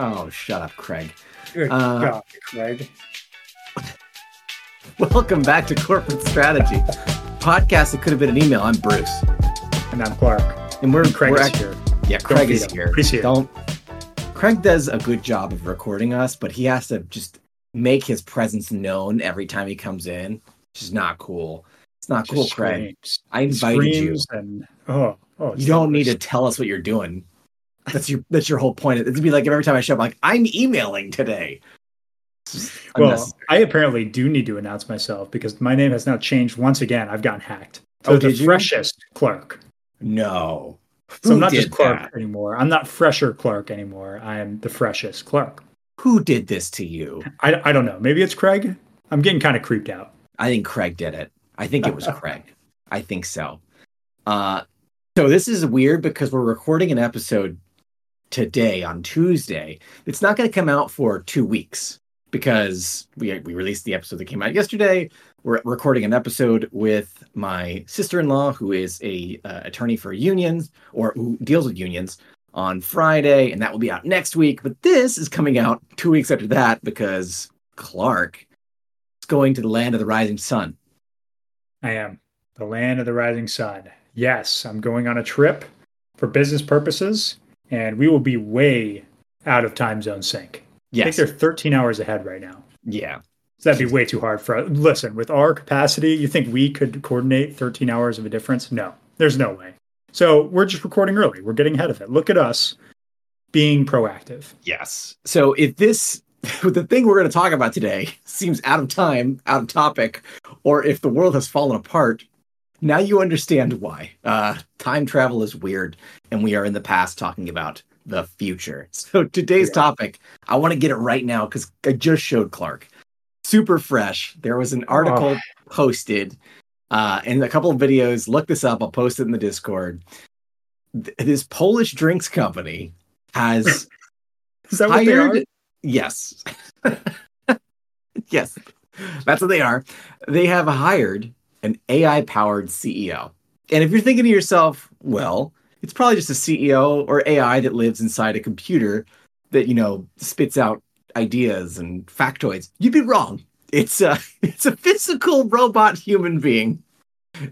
Oh, shut up, Craig. Good Uh, God, Craig. Welcome back to Corporate Strategy, podcast that could have been an email. I'm Bruce, And I'm Clark. and we're Craig we're here. Yeah, Don't Craig is here. He's here. Don't. Craig does a good job of recording us, but he has to just make his presence known every time he comes in. Which is not cool. It's not cool, Just Craig. I invited you. Screams and oh, oh, You don't need to tell us what you're doing. That's your that's your whole point. It'd be like every time I show up, like I'm emailing today. Well. I apparently do need to announce myself because my name has now changed once again. I've gotten hacked. Oh, the freshest clerk. no. So I'm not just did Clark that? anymore. I'm not fresher Clark anymore. I am the freshest clerk. Who did this to you? I, I don't know. Maybe it's Craig. I'm getting kind of creeped out. I think Craig did it. I think it was Craig. I think so. Uh, so this is weird because we're recording an episode today on Tuesday. It's not going to come out for two weeks because we we released the episode that came out yesterday. We're recording an episode with my sister-in-law, who is a uh, attorney for unions or who deals with unions on Friday, and that will be out next week. But this is coming out two weeks after that because Clark is going to the land of the rising sun. I am the land of the rising sun. Yes, I'm going on a trip for business purposes, and we will be way out of time zone sync. I think Yes. they're 13 hours ahead right now. Yeah. So that'd be way too hard for us. Listen, with our capacity, you think we could coordinate 13 hours of a difference? No, there's no way. So we're just recording early. We're getting ahead of it. Look at us being proactive. Yes. So if this the thing we're going to talk about today seems out of time, out of topic, or if the world has fallen apart, now you understand why. Uh, time travel is weird, and we are in the past talking about the future. So today's Yeah. topic, I want to get it right now because I just showed Clark. Super fresh. There was an article posted uh, and a couple of videos. Look this up. I'll post it in the Discord. Th- This Polish drinks company has Is that what they are? hired yes yes that's what they are they have hired an ai powered ceo and if you're thinking to yourself well it's probably just a ceo or ai that lives inside a computer that you know spits out ideas and factoids you'd be wrong. It's a it's a physical robot human being.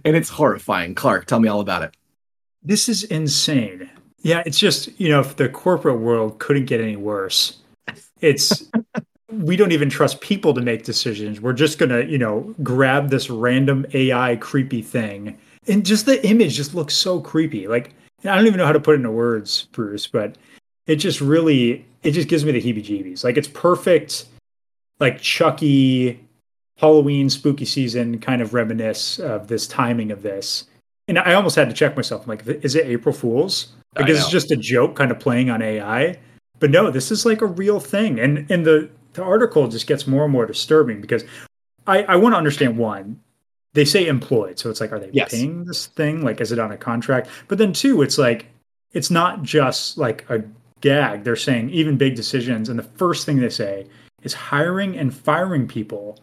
And it's horrifying. Clark tell me all about it. This is insane. Yeah, it's just, you know, if the corporate world couldn't get any worse, it's we don't even trust people to make decisions. We're just going to, you know, grab this random AI creepy thing. And just the image just looks so creepy. Like I don't even know how to put it into words, Bruce, but it just really it just gives me the heebie-jeebies. Like it's perfect like Chucky Halloween spooky season kind of reminisce of this timing of this. And I almost had to check myself. I'm like, is it April Fool's? I Like, is this just a joke kind of playing on AI? But no, this is like a real thing. And and the, the article just gets more and more disturbing because I, I want to understand one, they say employed. So it's like, are they Yes. paying this thing? Like, is it on a contract? But then two, it's like, it's not just like a gag. They're saying even big decisions. And the first thing they say is hiring and firing people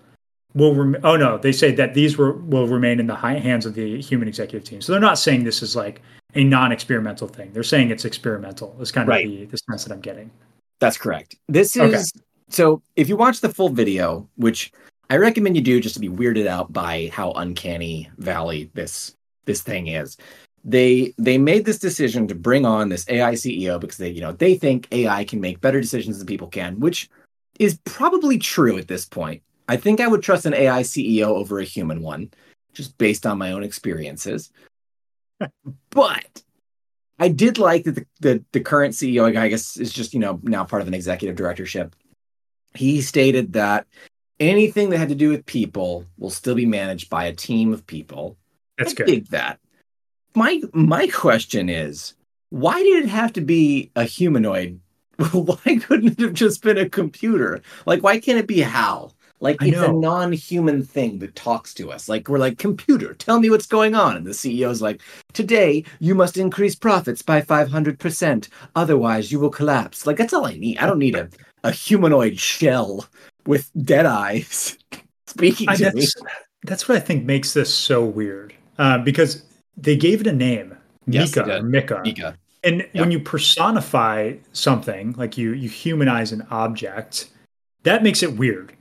will rem- oh no they say that these were, will remain in the high hands of the human executive team so they're not saying this is like a non-experimental thing they're saying it's experimental is kind of Right. the, the sense that i'm getting That's correct. This is Okay. So if you watch the full video, which I recommend you do just to be weirded out by how uncanny valley this this thing is. They they made this decision to bring on this AI CEO because they, you know, they think AI can make better decisions than people can, which is probably true at this point. I think I would trust an AI CEO over a human one, just based on my own experiences. but I did like that the, the, the current CEO, I guess, is just, you know, now part of an executive directorship. He stated that anything that had to do with people will still be managed by a team of people. that's I good dig that. My my question is, why did it have to be a humanoid? why couldn't it have just been a computer? Like, why can't it be Hal? Like, it's a non-human thing that talks to us. Like, we're like, computer, tell me what's going on. And the CEO's like, today you must increase profits by five hundred percent, otherwise you will collapse. Like, that's all I need. I don't need a a humanoid shell with dead eyes speaking I, to me. that's, that's what i think makes this so weird uh, because they gave it a name Yes, mika or mika Mika. And yep. when you personify something, like you you humanize an object, that makes it weird.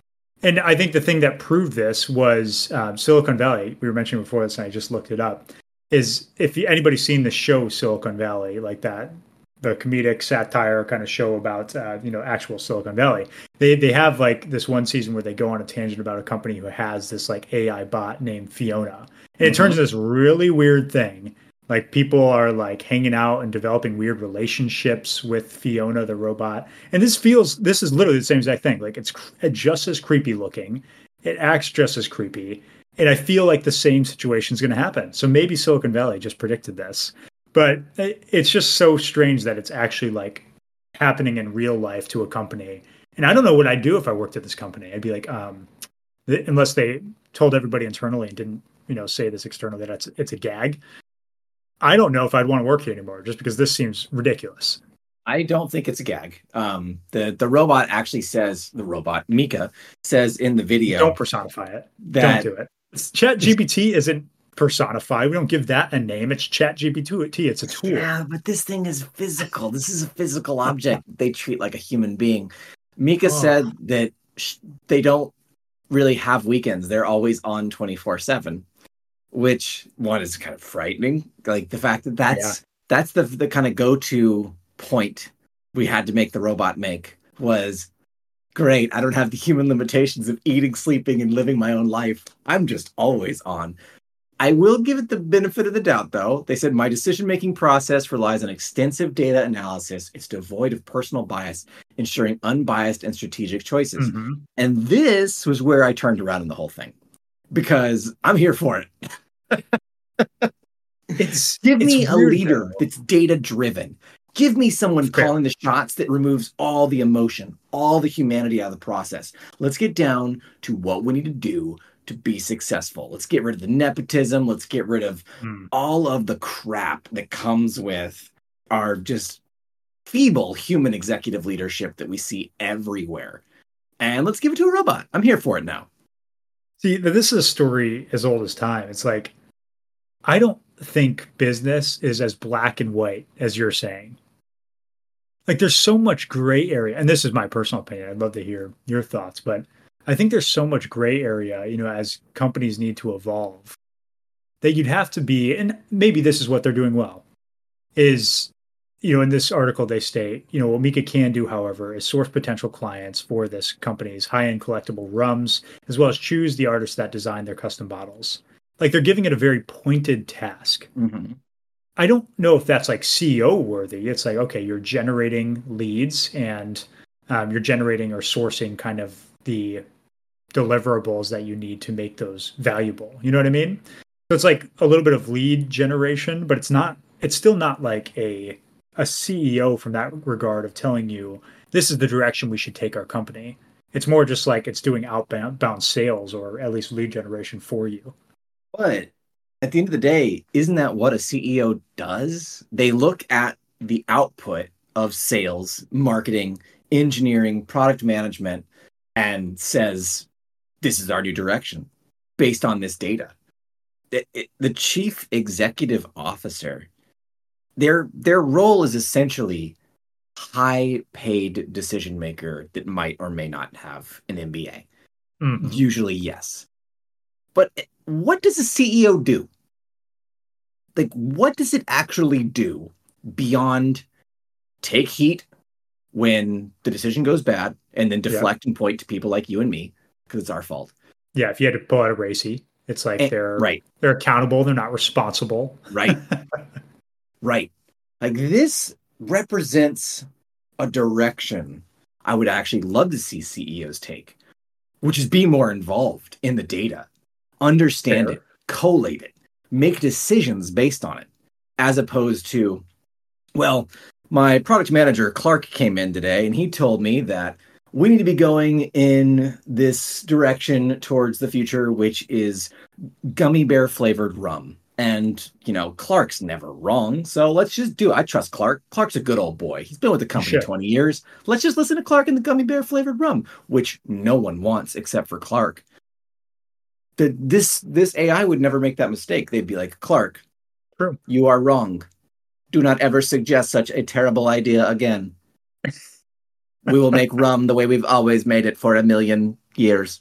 And I think the thing that proved this was um, Silicon Valley. We were mentioning before this, and I just looked it up. Is if anybody's seen the show Silicon Valley, like that, the comedic satire kind of show about uh, you know actual Silicon Valley, they they have like this one season where they go on a tangent about a company who has this like AI bot named Fiona, and mm-hmm. it turns into this really weird thing like people are like hanging out and developing weird relationships with Fiona the robot. And this feels this is literally the same exact thing. Like it's just as creepy looking. It acts just as creepy. And I feel like the same situation is going to happen. So maybe Silicon Valley just predicted this. But it's just so strange that it's actually like happening in real life to a company. And I don't know what I'd do if I worked at this company. I'd be like, um, unless they told everybody internally and didn't, you know, say this externally that it's it's a gag. I don't know if I'd want to work here anymore just because this seems ridiculous. I don't think it's a gag. Um, the the robot actually says the robot Mika says in the video. Don't personify it. That, don't do it. Chat GPT isn't personified. We don't give that a name. It's Chat GPT. It's a tool. Yeah, but this thing is physical. This is a physical object they treat like a human being. Mika oh. said that sh- they don't really have weekends. They're always on twenty four seven which one is kind of frightening. Like the fact that that's yeah. that's the the kind of go to point we had to make the robot make was great. I don't have the human limitations of eating, sleeping, and living my own life. I'm just always on. I will give it the benefit of the doubt, though. They said my decision making process relies on extensive data analysis. It's devoid of personal bias, ensuring unbiased and strategic choices. Mm-hmm. And this was where I turned around in the whole thing because I'm here for it. it's give it's me a leader though. that's data driven. Give me someone Fair. calling the shots that removes all the emotion, all the humanity out of the process. Let's get down to what we need to do to be successful. Let's get rid of the nepotism. Let's get rid of mm. all of the crap that comes with our just feeble human executive leadership that we see everywhere. And let's give it to a robot. I'm here for it now. See, this is a story as old as time. It's like I don't think business is as black and white as you're saying. Like there's so much gray area, and this is my personal opinion. I'd love to hear your thoughts, but I think there's so much gray area, you know, as companies need to evolve that you'd have to be, and maybe this is what they're doing well, is you know, in this article, they state, you know, what Mika can do, however, is source potential clients for this company's high end collectible rums, as well as choose the artists that design their custom bottles. Like they're giving it a very pointed task. Mm-hmm. I don't know if that's like CEO worthy. It's like, okay, you're generating leads and um, you're generating or sourcing kind of the deliverables that you need to make those valuable. You know what I mean? So it's like a little bit of lead generation, but it's not, it's still not like a a CEO from that regard of telling you this is the direction we should take our company. It's more just like it's doing outbound sales or at least lead generation for you. But at the end of the day, isn't that what a CEO does? They look at the output of sales, marketing, engineering, product management, and says, this is our new direction based on this data. It, it, the chief executive officer their their role is essentially high paid decision maker that might or may not have an MBA. Mm-hmm. Usually, yes. But what does a CEO do? Like, what does it actually do beyond take heat when the decision goes bad and then deflect yeah. and point to people like you and me because it's our fault? Yeah, if you had to pull out a RACI, it's like and, they're right. They're accountable. They're not responsible. Right. right. Like this represents a direction I would actually love to see CEOs take, which is be more involved in the data, understand Fair. it, collate it, make decisions based on it, as opposed to, well, my product manager, Clark, came in today and he told me that we need to be going in this direction towards the future, which is gummy bear flavored rum. And, you know, Clark's never wrong. So let's just do it. I trust Clark. Clark's a good old boy. He's been with the company sure. 20 years. Let's just listen to Clark and the gummy bear flavored rum, which no one wants except for Clark. The, this this AI would never make that mistake. They'd be like, Clark, True. you are wrong. Do not ever suggest such a terrible idea again. we will make rum the way we've always made it for a million years.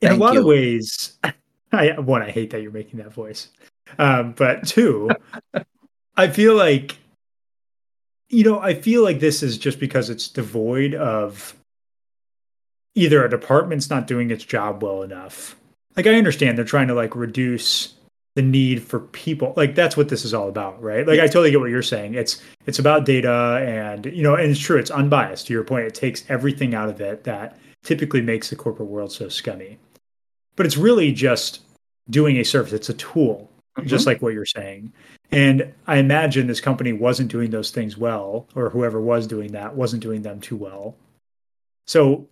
In Thank a lot you. of ways, I one, I hate that you're making that voice. Um, but two, I feel like you know, I feel like this is just because it's devoid of either a department's not doing its job well enough. Like I understand they're trying to like reduce the need for people. Like that's what this is all about, right? Like I totally get what you're saying. It's it's about data and you know, and it's true, it's unbiased. To your point, it takes everything out of it that typically makes the corporate world so scummy. But it's really just doing a service. It's a tool, mm-hmm. just like what you're saying. And I imagine this company wasn't doing those things well, or whoever was doing that wasn't doing them too well. So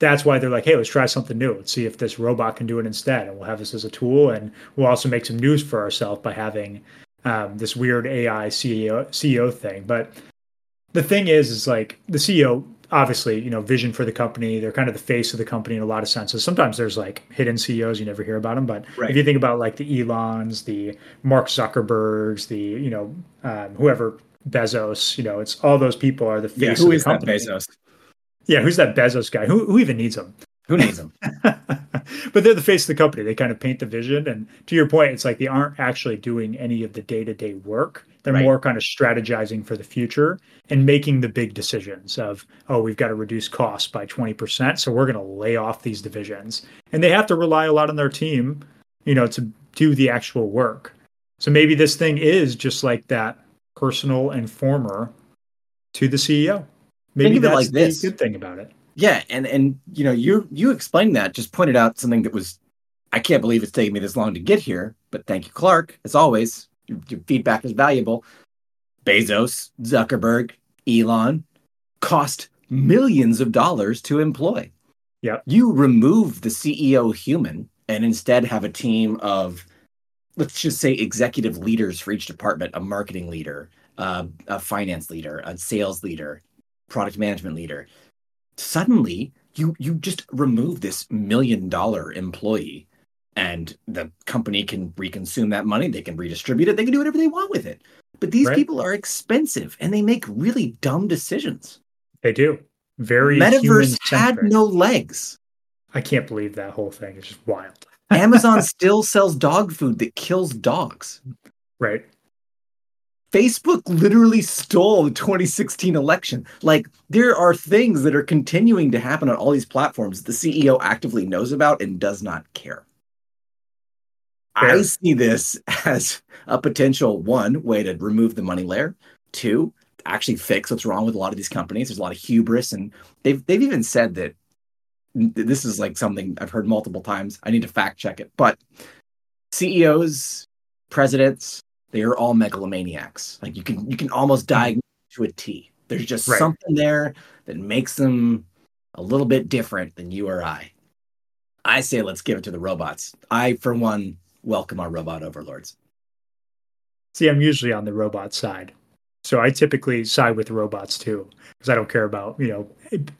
that's why they're like, hey, let's try something new. Let's see if this robot can do it instead. And we'll have this as a tool. And we'll also make some news for ourselves by having um, this weird AI CEO, CEO thing. But the thing is, is like the CEO, obviously, you know, vision for the company. They're kind of the face of the company in a lot of senses. Sometimes there's like hidden CEOs, you never hear about them. But Right. if you think about like the Elons, the Mark Zuckerbergs, the, you know, um, whoever Bezos, you know, it's all those people are the face Yeah, of who the is that company. Bezos? Yeah, who's that Bezos guy? Who who even needs him? Who needs him? but they're the face of the company. They kind of paint the vision. And to your point, it's like they aren't actually doing any of the day to day work. They're Right. more kind of strategizing for the future and making the big decisions of, oh, we've got to reduce costs by 20%. So we're going to lay off these divisions. And they have to rely a lot on their team, you know, to do the actual work. So maybe this thing is just like that personal informer to the CEO. Maybe of it that's like this. the good thing about it. Yeah, and and you know, you you explained that, just pointed out something that was I can't believe it's taken me this long to get here, but thank you, Clark. As always, your, your feedback is valuable. Bezos, Zuckerberg, Elon cost millions of dollars to employ. Yeah. You remove the CEO human and instead have a team of let's just say executive leaders for each department, a marketing leader, uh, a finance leader, a sales leader, product management leader suddenly you you just remove this million dollar employee and the company can reconsume that money they can redistribute it they can do whatever they want with it but these Right. people are expensive and they make really dumb decisions They do. Very metaverse had no legs I can't believe that whole thing. It's just wild. amazon still sells dog food that kills dogs Right. Facebook literally stole the 2016 election. Like, there are things that are continuing to happen on all these platforms that the CEO actively knows about and does not care. I see this as a potential one way to remove the money layer, two, actually fix what's wrong with a lot of these companies. There's a lot of hubris, and they've they've even said that this is like something I've heard multiple times. I need to fact check it, but CEOs, presidents, they are all megalomaniacs. Like you can you can almost mm-hmm. diagnose to a T. There's just Right. something there that makes them a little bit different than you or I. I say let's give it to the robots. I, for one, welcome our robot overlords. See, I'm usually on the robot side. So I typically side with robots too, because I don't care about, you know,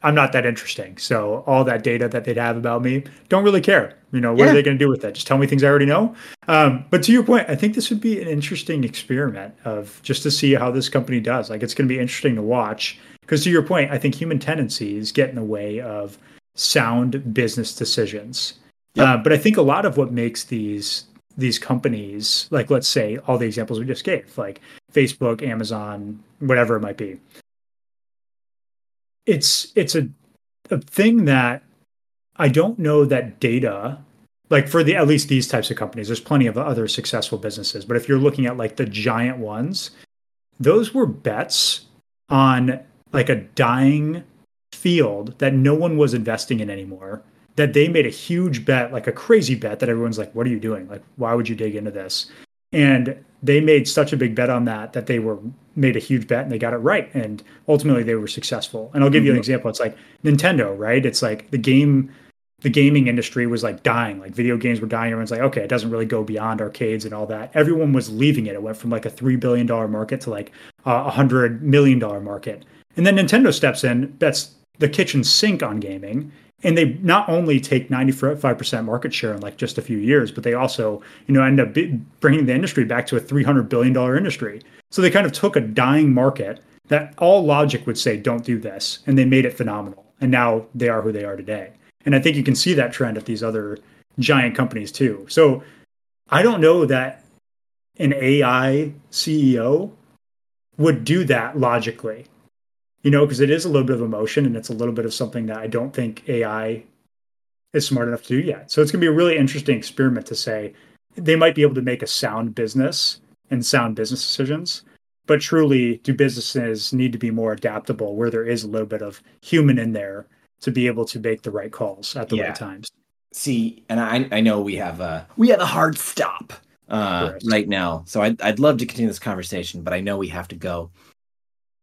I'm not that interesting. So all that data that they'd have about me, don't really care. You know, what Yeah. are they going to do with that? Just tell me things I already know. Um, but to your point, I think this would be an interesting experiment of just to see how this company does. Like, it's going to be interesting to watch. Because to your point, I think human tendencies get in the way of sound business decisions. Yep. Uh, but I think a lot of what makes these these companies, like let's say all the examples we just gave, like Facebook, Amazon, whatever it might be, it's it's a a thing that I don't know that data like for the at least these types of companies there's plenty of other successful businesses but if you're looking at like the giant ones those were bets on like a dying field that no one was investing in anymore that they made a huge bet like a crazy bet that everyone's like what are you doing? Like why would you dig into this? And they made such a big bet on that that they were made a huge bet and they got it right and ultimately they were successful. And i'll give you an Mhm. example. It's like nintendo right? It's like the game the gaming industry was like dying. Like video games were dying. Everyone's like okay it doesn't really go beyond arcades and all that. Everyone was leaving it. It went from like a $3 billion market to like a $100 million market. And then nintendo steps in that's the kitchen sink on gaming and they not only take 95% market share in like just a few years but they also you know end up bringing the industry back to a 300 billion dollar industry. So they kind of took a dying market that all logic would say don't do this and they made it phenomenal. And now they are who they are today. And i think you can see that trend at these other giant companies too. So i don't know that an ai ceo would do that logically you know, because it is a little bit of emotion and it's a little bit of something that I don't think AI is smart enough to do yet. So it's going to be a really interesting experiment to say they might be able to make a sound business and sound business decisions, but truly, do businesses need to be more adaptable where there is a little bit of human in there to be able to make the right calls at the yeah. right times? See, and I, I know we have a we have a hard stop uh, right now, so I'd I'd love to continue this conversation, but I know we have to go.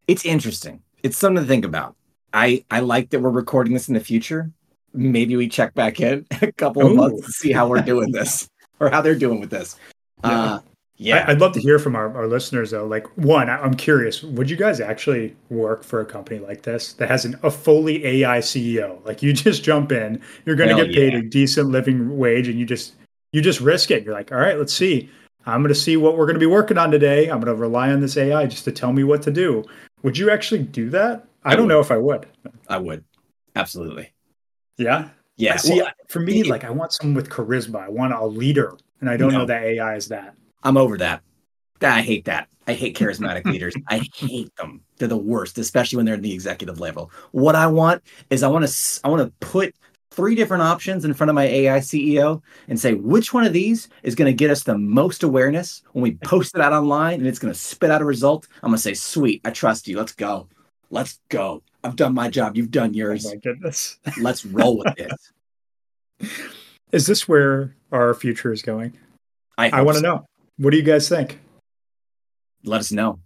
It's interesting it's something to think about. I I like that we're recording this in the future. Maybe we check back in a couple of Ooh. months to see how we're doing this or how they're doing with this. Yeah. Uh, yeah. I, would love to hear from our, our listeners though. Like one, I'm curious, would you guys actually work for a company like this that has an, a fully AI CEO? Like you just jump in, you're going to get paid yeah. a decent living wage and you just, you just risk it. You're like, all right, let's see. I'm going to see what we're going to be working on today. I'm going to rely on this AI just to tell me what to do. Would you actually do that? I, I don't would. know if I would. I would. Absolutely. Yeah. Yeah. See, well, for me, it, like I want someone with charisma. I want a leader, and I don't no. know that AI is that. I'm over that. I hate that. I hate charismatic leaders. I hate them. They're the worst, especially when they're in the executive level. What I want is I want to I want to put three different options in front of my AI CEO and say which one of these is going to get us the most awareness when we post it out online and it's going to spit out a result. I'm going to say, "Sweet, I trust you. Let's go. Let's go. I've done my job. You've done oh yours. Oh my goodness. Let's roll with this." Is this where our future is going? I, I want to so. know. What do you guys think? Let us know.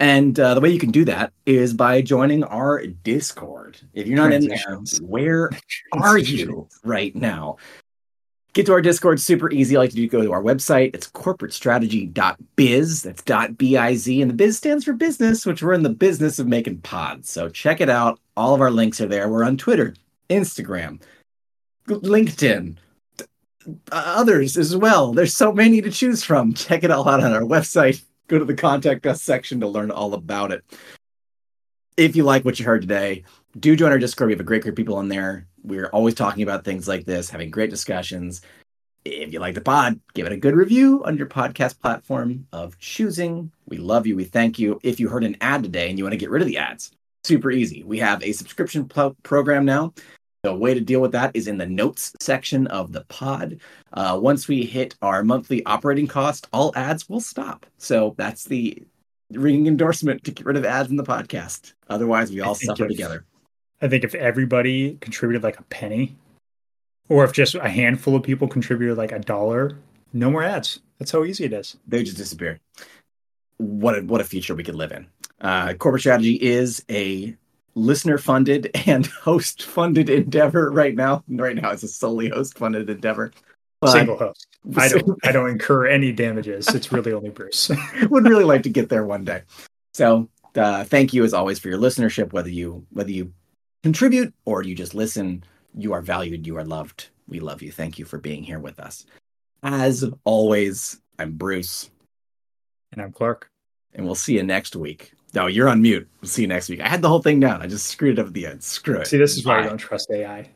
And uh, the way you can do that is by joining our Discord. If you're not in there, where are you right now? Get to our Discord super easy. I like to do go to our website. It's corporatestrategy.biz. That's dot .biz. And the biz stands for business, which we're in the business of making pods. So check it out. All of our links are there. We're on Twitter, Instagram, LinkedIn, others as well. There's so many to choose from. Check it all out on our website go to the contact us section to learn all about it. If you like what you heard today, do join our Discord. We have a great group of people in there. We're always talking about things like this, having great discussions. If you like the pod, give it a good review on your podcast platform of choosing. We love you. We thank you. If you heard an ad today and you want to get rid of the ads, super easy. We have a subscription pro- program now the way to deal with that is in the notes section of the pod. Uh, once we hit our monthly operating cost, all ads will stop. So that's the ringing endorsement to get rid of ads in the podcast. Otherwise, we all suffer if, together. I think if everybody contributed like a penny, or if just a handful of people contributed like a dollar, no more ads. That's how easy it is. They just disappear. What a, what a future we could live in. Uh, corporate strategy is a listener funded and host funded endeavor right now. Right now, it's a solely host funded endeavor. But Single host. I don't. I don't incur any damages. It's really only Bruce. Would really like to get there one day. So uh, thank you as always for your listenership. Whether you whether you contribute or you just listen, you are valued. You are loved. We love you. Thank you for being here with us. As always, I'm Bruce. And I'm Clark. And we'll see you next week. No, you're on mute. We'll see you next week. I had the whole thing down. I just screwed it up at the end. Screw it. See, this is why. I don't trust AI.